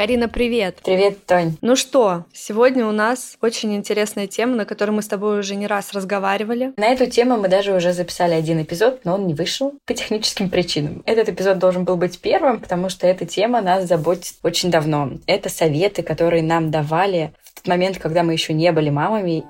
Карина, привет! Привет, Тань! Ну что, сегодня у нас очень интересная тема, на которой мы с тобой уже не раз разговаривали. На эту тему мы даже уже записали один эпизод, но он не вышел по техническим причинам. Этот эпизод должен был быть первым, потому что эта тема нас заботит очень давно. Это советы, которые нам давали в тот момент, когда мы еще не были мамами.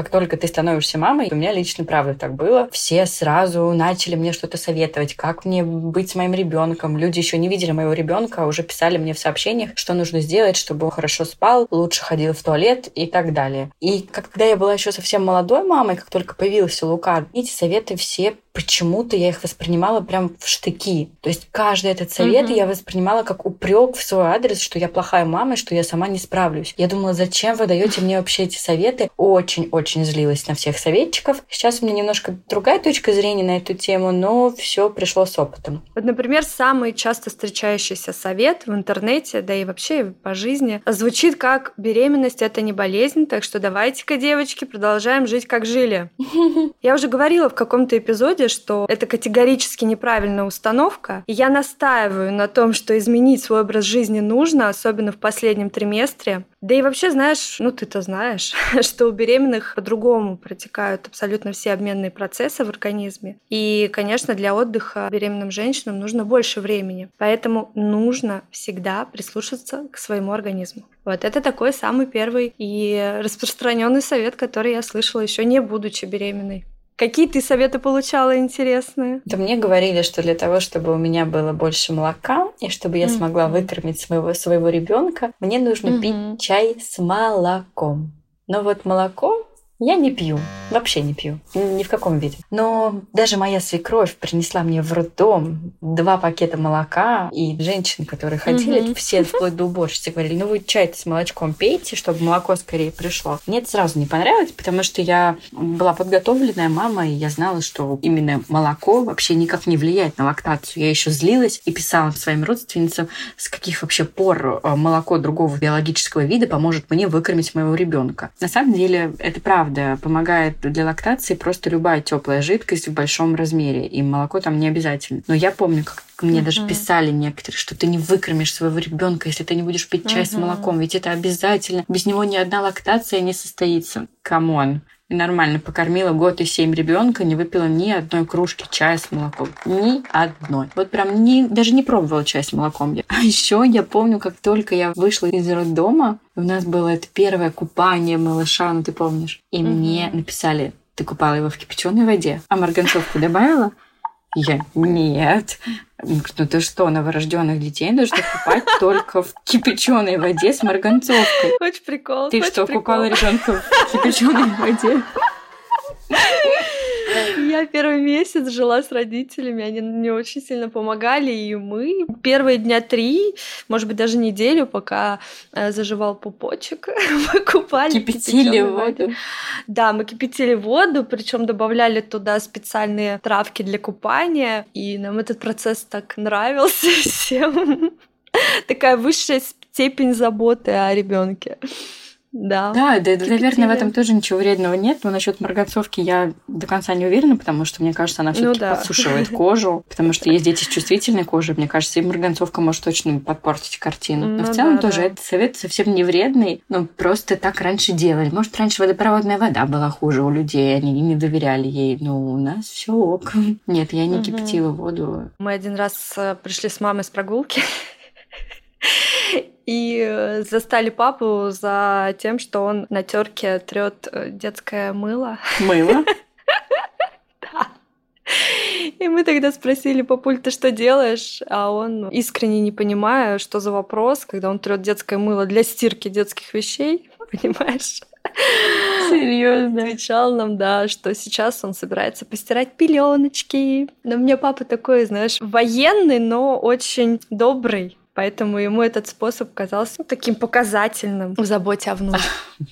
Как только ты становишься мамой, у меня лично правда так было, все сразу начали мне что-то советовать, как мне быть с моим ребенком. Люди еще не видели моего ребенка, а уже писали мне в сообщениях, что нужно сделать, чтобы он хорошо спал, лучше ходил в туалет и так далее. И когда я была еще совсем молодой мамой, как только появился Лука, эти советы все почему-то я их воспринимала прям в штыки. То есть каждый этот совет mm-hmm. я воспринимала как упрек в свой адрес, что я плохая мама, что я сама не справлюсь. Я думала, зачем вы даете мне вообще эти советы? Очень-очень злилась на всех советчиков. Сейчас у меня немножко другая точка зрения на эту тему, но все пришло с опытом. Вот, например, самый часто встречающийся совет в интернете, да и вообще по жизни, звучит как «беременность – это не болезнь, так что давайте-ка, девочки, продолжаем жить, как жили». Я уже говорила в каком-то эпизоде, эпизоде, что это категорически неправильная установка. И я настаиваю на том, что изменить свой образ жизни нужно, особенно в последнем триместре. Да и вообще, знаешь, ну ты-то знаешь, что у беременных по-другому протекают абсолютно все обменные процессы в организме. И, конечно, для отдыха беременным женщинам нужно больше времени. Поэтому нужно всегда прислушаться к своему организму. Вот это такой самый первый и распространенный совет, который я слышала еще не будучи беременной. Какие ты советы получала интересные? Да мне говорили, что для того, чтобы у меня было больше молока и чтобы я mm-hmm. смогла выкормить своего своего ребенка, мне нужно mm-hmm. пить чай с молоком. Но вот молоко я не пью, вообще не пью, ни в каком виде. Но даже моя свекровь принесла мне в роддом два пакета молока, и женщины, которые ходили, mm-hmm. все вплоть до уборщицы, говорили, ну вы чай с молочком пейте, чтобы молоко скорее пришло. Мне это сразу не понравилось, потому что я была подготовленная мама, и я знала, что именно молоко вообще никак не влияет на лактацию. Я еще злилась и писала своим родственницам, с каких вообще пор э, молоко другого биологического вида поможет мне выкормить моего ребенка. На самом деле это правда правда, помогает для лактации просто любая теплая жидкость в большом размере, и молоко там не обязательно. Но я помню, как мне uh-huh. даже писали некоторые, что ты не выкормишь своего ребенка, если ты не будешь пить чай uh-huh. с молоком, ведь это обязательно. Без него ни одна лактация не состоится. Come on и нормально покормила год и семь ребенка, не выпила ни одной кружки чая с молоком. Ни одной. Вот прям не, даже не пробовала чай с молоком. А еще я помню, как только я вышла из роддома, у нас было это первое купание малыша, ну ты помнишь, и угу. мне написали, ты купала его в кипяченой воде, а марганцовку добавила? Я нет. Ну ты что, новорожденных детей нужно купать только в кипяченой воде с марганцовкой. Очень прикол. Ты что, прикол. купала ребенка в кипяченой воде? Первый месяц жила с родителями, они мне очень сильно помогали, и мы первые дня три, может быть, даже неделю, пока э, заживал пупочек, мы купали Кипятили воду. Да, мы кипятили воду, причем добавляли туда специальные травки для купания, и нам этот процесс так нравился всем. Такая высшая степень заботы о ребенке. Да. Да, да, наверное, в этом тоже ничего вредного нет. Но насчет марганцовки я до конца не уверена, потому что, мне кажется, она все-таки ну, да. подсушивает кожу. Потому что есть дети с чувствительной кожей. Мне кажется, и марганцовка может точно подпортить картину. Но ну, в целом да, тоже да. этот совет совсем не вредный. Но просто так раньше делали. Может, раньше водопроводная вода была хуже у людей, они не доверяли ей. Но у нас все ок. Нет, я не угу. кипятила воду. Мы один раз э, пришли с мамой с прогулки. и застали папу за тем, что он на терке трет э, детское мыло. Мыло? Да. И мы тогда спросили, папуль, ты что делаешь? А он, искренне не понимая, что за вопрос, когда он трет детское мыло для стирки детских вещей, понимаешь? Серьезно? Отвечал нам, да, что сейчас он собирается постирать пеленочки. Но мне папа такой, знаешь, военный, но очень добрый. Поэтому ему этот способ казался таким показательным в заботе о внуке.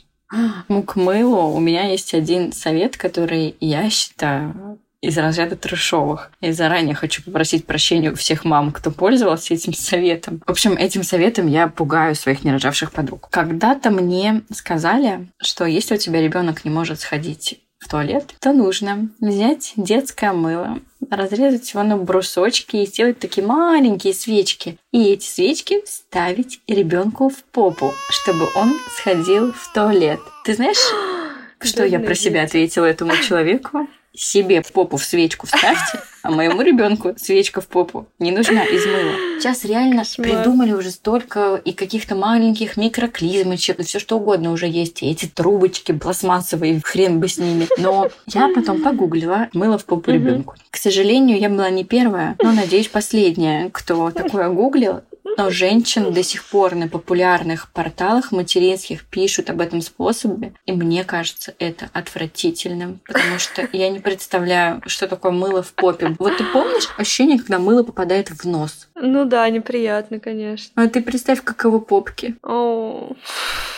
Ну, к мылу у меня есть один совет, который я считаю из разряда трешовых. И заранее хочу попросить прощения у всех мам, кто пользовался этим советом. В общем, этим советом я пугаю своих нерожавших подруг. Когда-то мне сказали, что если у тебя ребенок не может сходить в туалет, то нужно взять детское мыло, разрезать его на брусочки и сделать такие маленькие свечки. И эти свечки вставить ребенку в попу, чтобы он сходил в туалет. Ты знаешь, что я про себя ответила этому человеку? Себе попу в свечку вставьте, а моему ребенку свечка в попу не нужна из мыла. Сейчас реально Кошмар. придумали уже столько и каких-то маленьких микроклизмочек, и все что угодно уже есть. И эти трубочки пластмассовые, хрен бы с ними. Но я потом погуглила мыло в попу ребенку. К сожалению, я была не первая, но, надеюсь, последняя, кто такое гуглил. Но женщин до сих пор на популярных порталах материнских пишут об этом способе, и мне кажется это отвратительным, потому что я не представляю, что такое мыло в попе. Вот ты помнишь ощущение, когда мыло попадает в нос? Ну да, неприятно, конечно. А ты представь, каково попки. О.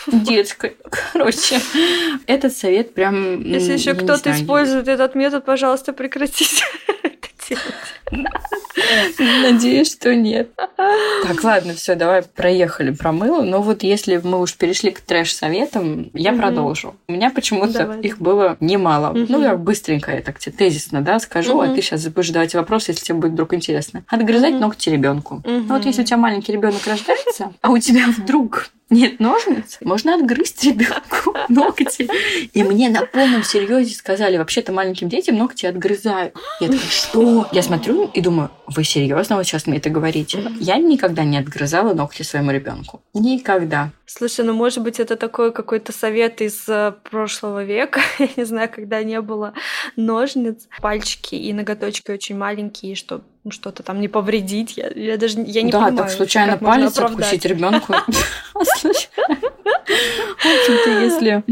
Детской. Короче, этот совет прям... Если еще кто-то использует этот метод, пожалуйста, прекратите делать. Надеюсь, что нет. Так, ладно, все, давай проехали про мыло. Но вот если мы уж перешли к трэш-советам, я продолжу. У меня почему-то их было немало. Ну, я быстренько, я так тебе тезисно, да, скажу, а ты сейчас будешь задавать вопрос, если тебе будет вдруг интересно. Отгрызать ногти ребенку. Ну, вот если у тебя маленький ребенок рождается, а у тебя вдруг нет ножниц, можно отгрызть ребенку ногти. И мне на полном серьезе сказали, вообще-то маленьким детям ногти отгрызают. Я такая, что? Я смотрю и думаю, вы серьезно вот сейчас мне это говорите? Я никогда не отгрызала ногти своему ребенку. Никогда. Слушай, ну может быть это такой какой-то совет из э, прошлого века. Я не знаю, когда не было ножниц. Пальчики и ноготочки очень маленькие, чтобы что-то там не повредить. Я, я даже я не да, понимаю. Да, так случайно палец откусить ребенку. В общем-то, если,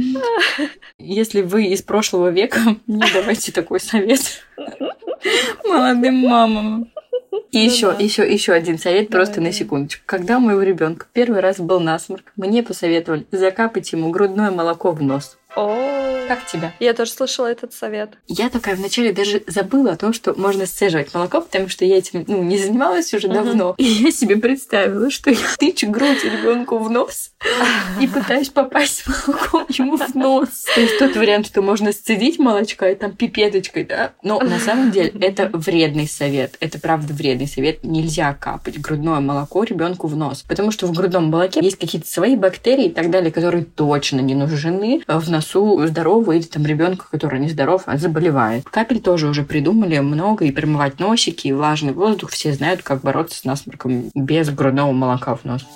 если вы из прошлого века, не давайте такой совет молодым мамам. И еще, еще, еще один совет просто на секундочку. Когда у моего ребенка первый раз был насморк, мне посоветовали закапать ему грудное молоко в нос. О, как тебя? Я тоже слышала этот совет. Я такая вначале даже забыла о том, что можно сцеживать молоко, потому что я этим ну, не занималась уже давно. И я себе представила, что я тычу грудь ребенку в нос и пытаюсь попасть молоком ему в нос. То есть тот вариант, что можно сцедить молочка и там пипеточкой, да? Но на самом деле это вредный совет. Это правда вредный совет. Нельзя капать грудное молоко ребенку в нос. Потому что в грудном молоке есть какие-то свои бактерии и так далее, которые точно не нужны в носу носу здорового там ребенка, который не здоров, а заболевает. Капель тоже уже придумали много, и промывать носики, и влажный воздух. Все знают, как бороться с насморком без грудного молока в нос.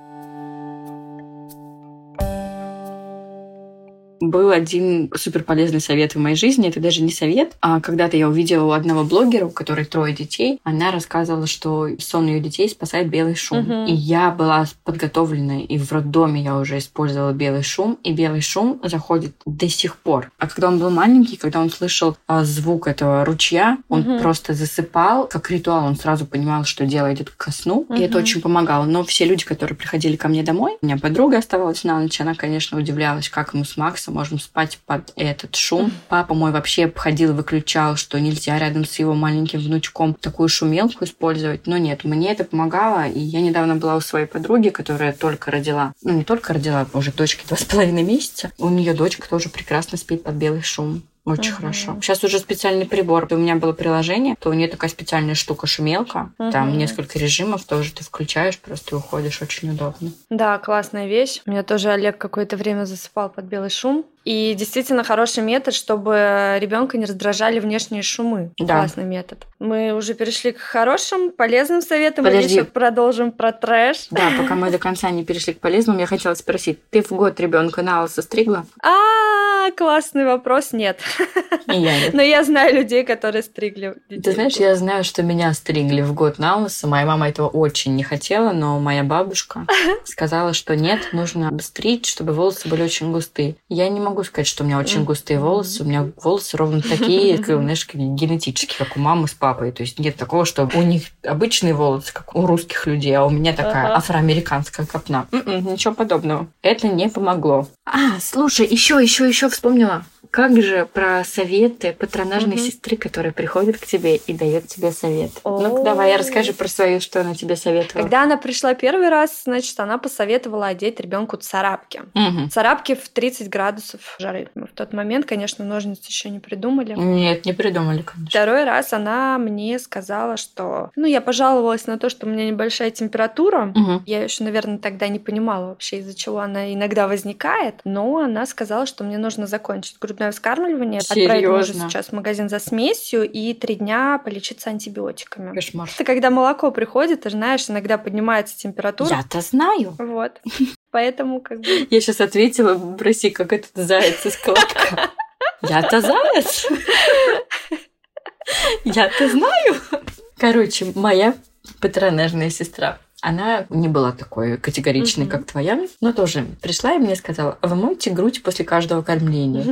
Был один супер полезный совет в моей жизни. Это даже не совет, а когда-то я увидела у одного блогера, у которой трое детей, она рассказывала, что сон ее детей спасает белый шум. Угу. И я была подготовлена, и в роддоме я уже использовала белый шум, и белый шум заходит до сих пор. А когда он был маленький, когда он слышал а, звук этого ручья, он угу. просто засыпал, как ритуал, он сразу понимал, что дело идет ко сну, угу. и это очень помогало. Но все люди, которые приходили ко мне домой, у меня подруга оставалась на ночь, она, конечно, удивлялась, как ему с Максом можем спать под этот шум. Папа мой вообще обходил и выключал, что нельзя рядом с его маленьким внучком такую шумелку использовать. Но нет, мне это помогало. И я недавно была у своей подруги, которая только родила, ну не только родила, уже дочке два с половиной месяца. У нее дочка тоже прекрасно спит под белый шум. Очень угу. хорошо. Сейчас уже специальный прибор. У меня было приложение, то у нее такая специальная штука шумелка. Угу. Там несколько режимов тоже ты включаешь, просто уходишь. Очень удобно. Да, классная вещь. У меня тоже Олег какое-то время засыпал под белый шум. И действительно хороший метод, чтобы ребенка не раздражали внешние шумы. Да. Классный метод. Мы уже перешли к хорошим, полезным советам. Подожди. еще продолжим про трэш. Да, пока мы до конца не перешли к полезному, я хотела спросить, ты в год ребенка на лысо стригла? А, классный вопрос, нет. И я нет. Но я знаю людей, которые стригли детей. Ты знаешь, я знаю, что меня стригли в год на лысо. Моя мама этого очень не хотела, но моя бабушка сказала, что нет, нужно стричь, чтобы волосы были очень густые. Я не могу могу сказать, что у меня очень густые волосы. У меня волосы ровно такие, знаешь, генетические, как у мамы с папой. То есть нет такого, что у них обычные волосы, как у русских людей, а у меня такая афроамериканская копна. М-м, ничего подобного. Это не помогло. А, слушай, еще, еще, еще вспомнила. Как же про советы патронажной угу. сестры, которая приходит к тебе и дает тебе совет? Ну, давай, расскажи про свою, что она тебе советовала. Когда она пришла первый раз, значит, она посоветовала одеть ребенку царапки. Угу. Царапки в 30 градусов жары. В тот момент, конечно, ножницы еще не придумали. Нет, не придумали, конечно. Второй раз она мне сказала, что... Ну, я пожаловалась на то, что у меня небольшая температура. Угу. Я еще, наверное, тогда не понимала вообще, из-за чего она иногда возникает. Но она сказала, что мне нужно закончить грудное вскармливание, отправить мужа Серьезно? сейчас в магазин за смесью и три дня полечиться антибиотиками. Кошмар. Это когда молоко приходит, ты знаешь, иногда поднимается температура. Я-то знаю. Вот. Поэтому как бы... Я сейчас ответила, проси, как этот заяц из колобка. Я-то заяц. Я-то знаю. Короче, моя патронажная сестра. Она не была такой категоричной, Мгм. как твоя, но тоже пришла и мне сказала, а вы моете грудь после каждого кормления?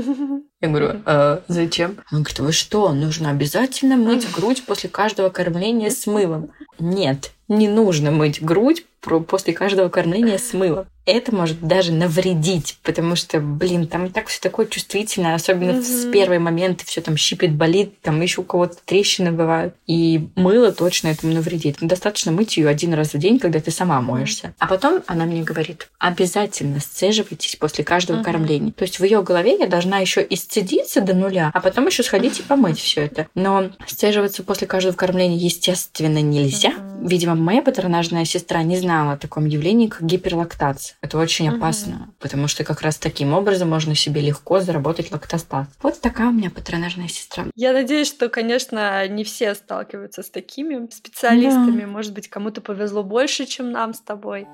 Я говорю, «А, зачем? Он говорит, вы что, нужно обязательно мыть грудь после каждого кормления с мылом? Нет, не нужно мыть грудь после каждого кормления с мылом. Это может даже навредить, потому что, блин, там и так все такое чувствительное, особенно в Мгм. первые моменты все там щипит, болит, там еще у кого-то трещины бывают. И мыло точно этому навредит. Достаточно мыть ее один раз в день, когда ты сама моешься. А потом она мне говорит, обязательно сцеживайтесь после каждого Мгм. кормления. То есть в ее голове я должна еще исцедиться до нуля, а потом еще сходить и помыть все это. Но сцеживаться после каждого кормления, естественно, нельзя. Мгм. Видимо, моя патронажная сестра не знала о таком явлении, как гиперлактация. Это очень Мгм. опасно, потому что как раз таким образом можно себе легко заработать лактостаз. Вот такая у меня патронажная сестра. Я надеюсь, что, конечно, не все сталкиваются с такими специалистами. Может быть, кому-то повезло больше, чем нам с тобой.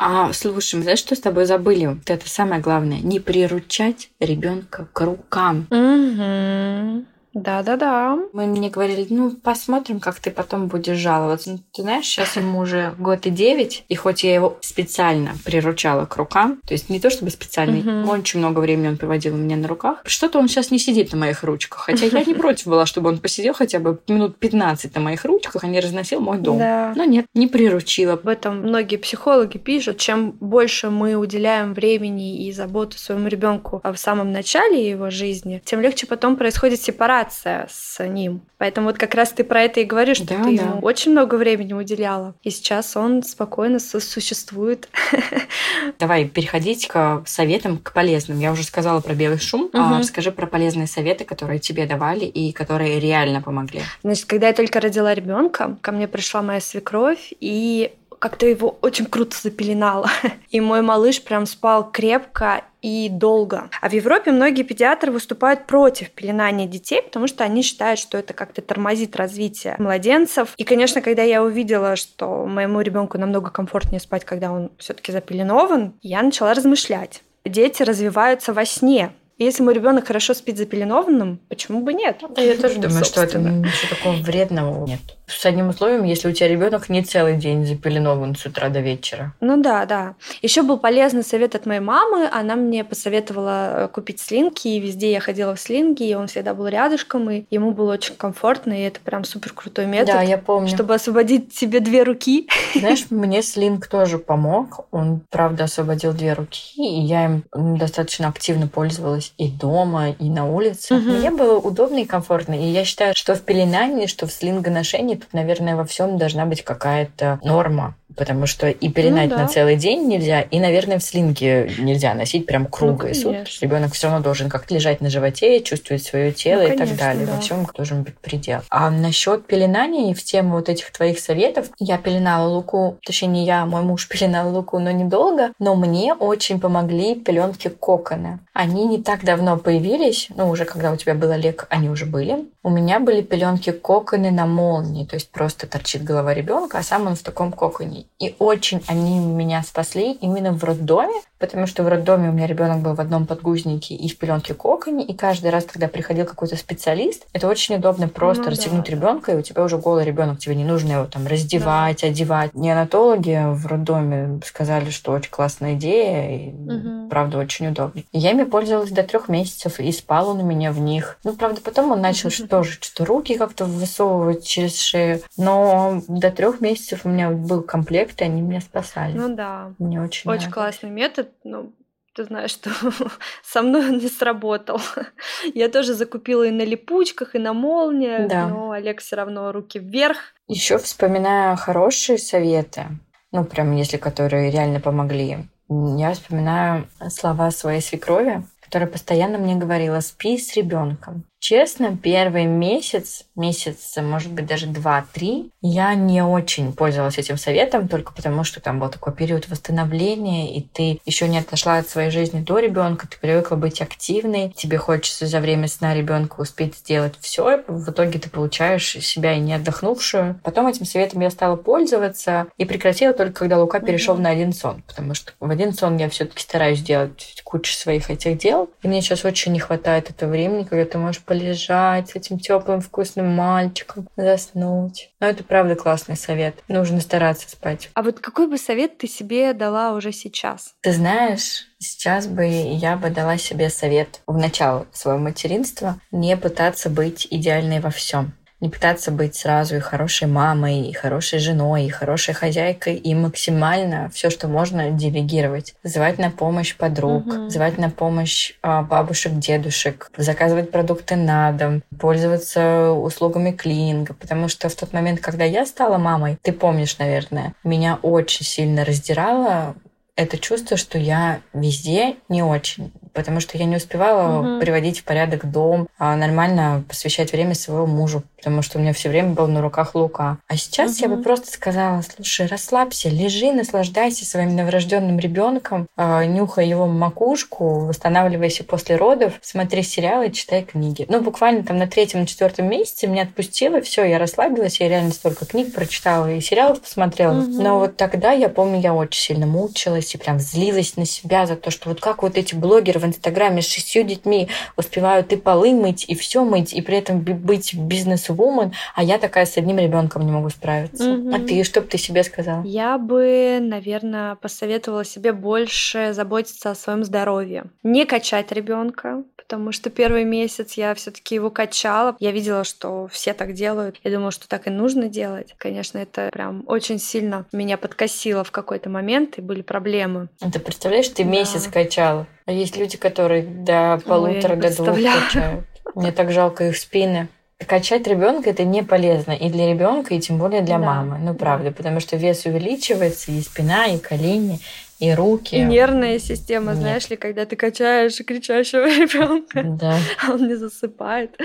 А, слушай, мы знаешь, что с тобой забыли? Вот это самое главное. Не приручать ребенка к рукам. Угу. Да-да-да. Мы мне говорили, ну, посмотрим, как ты потом будешь жаловаться. Ну, ты знаешь, сейчас ему уже год и девять, и хоть я его специально приручала к рукам, то есть не то чтобы специально, Мгм. очень много времени он проводил у меня на руках, что-то он сейчас не сидит на моих ручках. Хотя я не против была, чтобы он посидел хотя бы минут 15 на моих ручках, а не разносил мой дом. Да. Но нет, не приручила. Об этом многие психологи пишут, чем больше мы уделяем времени и заботы своему ребенку в самом начале его жизни, тем легче потом происходит сепарация с ним. Поэтому вот как раз ты про это и говоришь, что Да, ты да. ему очень много времени уделяла. И сейчас он спокойно существует. Давай переходить к советам, к полезным. Я уже сказала про белый шум. А Мгм. расскажи про полезные советы, которые тебе давали и которые реально помогли. Значит, когда я только родила ребенка, ко мне пришла моя свекровь и как-то его очень круто запеленала. И мой малыш прям спал крепко и долго. А в Европе многие педиатры выступают против пеленания детей, потому что они считают, что это как-то тормозит развитие младенцев. И, конечно, когда я увидела, что моему ребенку намного комфортнее спать, когда он все-таки запеленован, я начала размышлять. Дети развиваются во сне. Если мой ребенок хорошо спит запеленованным, почему бы нет? Да, я тоже Ну, думаю, что это ничего такого вредного нет. С одним условием, если у тебя ребенок не целый день запеленован с утра до вечера. Ну да, да. Еще был полезный совет от моей мамы. Она мне посоветовала э, купить слинги, и везде я ходила в слинге, и он всегда был рядышком, и ему было очень комфортно, и это прям супер крутой метод. Да, я помню. Чтобы освободить себе две руки. Знаешь, мне слинг тоже помог. Он, правда, освободил две руки, и я им достаточно активно пользовалась и дома, и на улице. Мгм. Мне было удобно и комфортно. И я считаю, что в пеленании, что в слингоношении тут, наверное, во всем должна быть какая-то норма. Потому что и пеленать Ну да. на целый день нельзя, и, наверное, в слинге нельзя носить прям круглые Ну, сутки. Ребенок все равно должен как-то лежать на животе, чувствовать свое тело Ну, и так конечно, далее. да. Во всем должен быть предел. А насчет пеленания и в тему вот этих твоих советов, я пеленала Луку, точнее не я, а мой муж пеленал Луку, но недолго, но мне очень помогли пеленки коконы. Они не так давно появились, ну уже когда у тебя был Олег, они уже были. У меня были пеленки коконы на молнии, то есть просто торчит голова ребенка, а сам он в таком коконе. И очень они меня спасли именно в роддоме, потому что в роддоме у меня ребенок был в одном подгузнике и в пеленке коконе, и каждый раз, когда приходил какой-то специалист, это очень удобно просто Ну расстегнуть да. ребенка, и у тебя уже голый ребенок, тебе не нужно его там раздевать, одевать. Неонатологи в роддоме сказали, что очень классная идея, и Мгм. правда очень удобно. И я ими пользовалась до трех месяцев, и спал он у меня в них. Ну, правда, потом он начал что тоже что руки как-то высовывать через шею, но до трех месяцев у меня был комплект, и они меня спасали. Ну да. Мне очень Очень нравилось. классный метод. Ну, ты знаешь, что со мной он не сработал. Я тоже закупила и на липучках, и на молниях, Да. но Олег все равно руки вверх. Еще вспоминаю хорошие советы. ну, прям если которые реально помогли. Я вспоминаю слова своей свекрови, которая постоянно мне говорила, спи с ребенком. Честно, первый месяц, месяц, может быть, даже два-три, я не очень пользовалась этим советом, только потому что там был такой период восстановления, и ты еще не отошла от своей жизни до ребенка, ты привыкла быть активной, тебе хочется за время сна ребенка успеть сделать все, в итоге ты получаешь себя и не отдохнувшую. Потом этим советом я стала пользоваться и прекратила только когда Лука перешел mm-hmm. на один сон, потому что в один сон я все-таки стараюсь делать кучу своих этих дел, и мне сейчас очень не хватает этого времени, когда ты можешь полежать с этим теплым вкусным мальчиком, заснуть. Но это правда классный совет. Нужно стараться спать. А вот какой бы совет ты себе дала уже сейчас? Ты знаешь, Сейчас бы я бы дала себе совет в начало своего материнства не пытаться быть идеальной во всем не пытаться быть сразу и хорошей мамой, и хорошей женой, и хорошей хозяйкой, и максимально все, что можно, делегировать. Звать на помощь подруг, угу. звать на помощь а, бабушек, дедушек, заказывать продукты на дом, пользоваться услугами клининга, потому что в тот момент, когда я стала мамой, ты помнишь, наверное, меня очень сильно раздирало это чувство, что я везде не очень потому что я не успевала угу. приводить в порядок дом, а нормально посвящать время своему мужу, потому что у меня все время был на руках Лука. А сейчас угу. я бы просто сказала, слушай, расслабься, лежи, наслаждайся своим новорожденным ребенком, а, нюхай его макушку, восстанавливайся после родов, смотри сериалы, читай книги. Ну, буквально там на третьем, на четвертом месяце меня отпустило, все, я расслабилась, я реально столько книг прочитала и сериалов посмотрела. Угу. Но вот тогда, я помню, я очень сильно мучилась и прям злилась на себя за то, что вот как вот эти блогеры в Инстаграме с шестью детьми успевают и полы мыть, и все мыть, и при этом быть бизнес-вумен, а я такая с одним ребенком не могу справиться. Угу. А ты, что бы ты себе сказала? Я бы, наверное, посоветовала себе больше заботиться о своем здоровье. Не качать ребенка, потому что первый месяц я все-таки его качала. Я видела, что все так делают. Я думала, что так и нужно делать. Конечно, это прям очень сильно меня подкосило в какой-то момент, и были проблемы. А ты представляешь, ты да. месяц качала? А есть люди, которые до полутора, до двух качают. Мне так жалко их спины. Качать ребенка это не полезно и для ребенка, и тем более для да. мамы. Ну, правда, потому что вес увеличивается, и спина, и колени, и руки. И нервная система, Нет. знаешь ли, когда ты качаешь кричащего ребенка, да. а он не засыпает.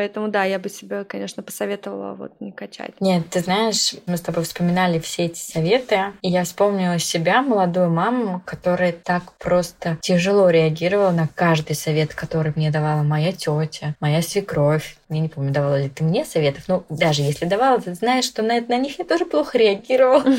Поэтому да, я бы себе, конечно, посоветовала вот не качать. Нет, ты знаешь, мы с тобой вспоминали все эти советы, и я вспомнила себя, молодую маму, которая так просто тяжело реагировала на каждый совет, который мне давала моя тетя, моя свекровь. Я не помню, давала ли ты мне советов, но даже если давала, ты знаешь, что на, на них я тоже плохо реагировала.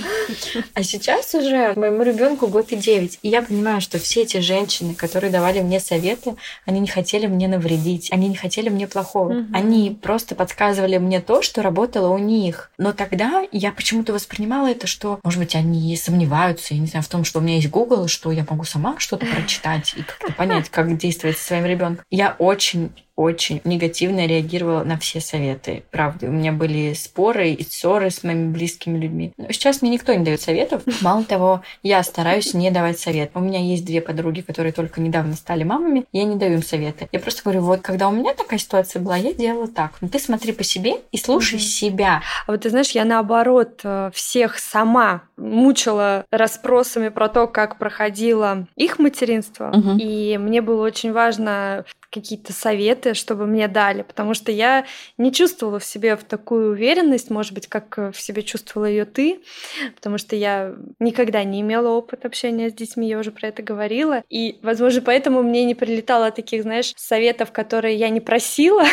А сейчас уже моему ребенку год и девять, и я понимаю, что все эти женщины, которые давали мне советы, они не хотели мне навредить, они не хотели мне плохого. Они просто подсказывали мне то, что работало у них. Но тогда я почему-то воспринимала это, что, может быть, они сомневаются, я не знаю, в том, что у меня есть Google, что я могу сама что-то прочитать и как-то понять, как действовать со своим ребенком. Я очень очень негативно реагировала на все советы. Правда, у меня были споры и ссоры с моими близкими людьми. Но сейчас мне никто не дает советов. Мало того, я стараюсь не давать совет. У меня есть две подруги, которые только недавно стали мамами. Я не даю им советы. Я просто говорю, вот когда у меня такая ситуация была, я делала так. Но ты смотри по себе и слушай mm-hmm. себя. А вот ты знаешь, я наоборот э, всех сама мучила расспросами про то, как проходило их материнство. Mm-hmm. И мне было очень важно какие-то советы, чтобы мне дали, потому что я не чувствовала в себе в такую уверенность, может быть, как в себе чувствовала ее ты, потому что я никогда не имела опыта общения с детьми, я уже про это говорила, и, возможно, поэтому мне не прилетало таких, знаешь, советов, которые я не просила.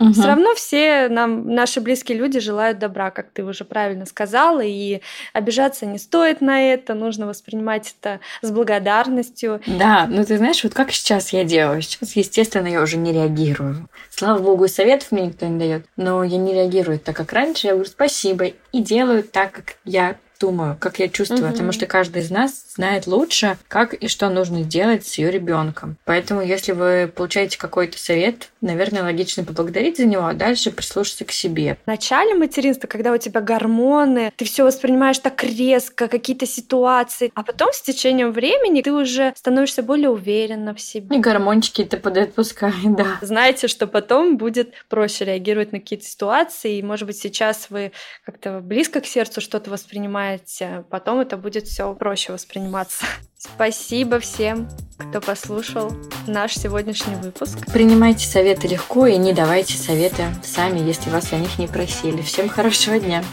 Угу. Все равно все нам, наши близкие люди желают добра, как ты уже правильно сказала, и обижаться не стоит на это, нужно воспринимать это с благодарностью. Да, ну ты знаешь, вот как сейчас я делаю? Сейчас, естественно, естественно, я уже не реагирую. Слава богу, советов мне никто не дает, но я не реагирую так, как раньше. Я говорю спасибо и делаю так, как я думаю, как я чувствую, угу. потому что каждый из нас знает лучше, как и что нужно сделать с ее ребенком. Поэтому, если вы получаете какой-то совет, наверное, логично поблагодарить за него, а дальше прислушаться к себе. В начале материнства, когда у тебя гормоны, ты все воспринимаешь так резко, какие-то ситуации, а потом с течением времени ты уже становишься более уверенно в себе. И гормончики ты подотпускай, да. Знаете, что потом будет проще реагировать на какие-то ситуации, и, может быть, сейчас вы как-то близко к сердцу что-то воспринимаете, принимаете, потом это будет все проще восприниматься. Спасибо всем, кто послушал наш сегодняшний выпуск. Принимайте советы легко и не давайте советы сами, если вас о них не просили. Всем хорошего дня!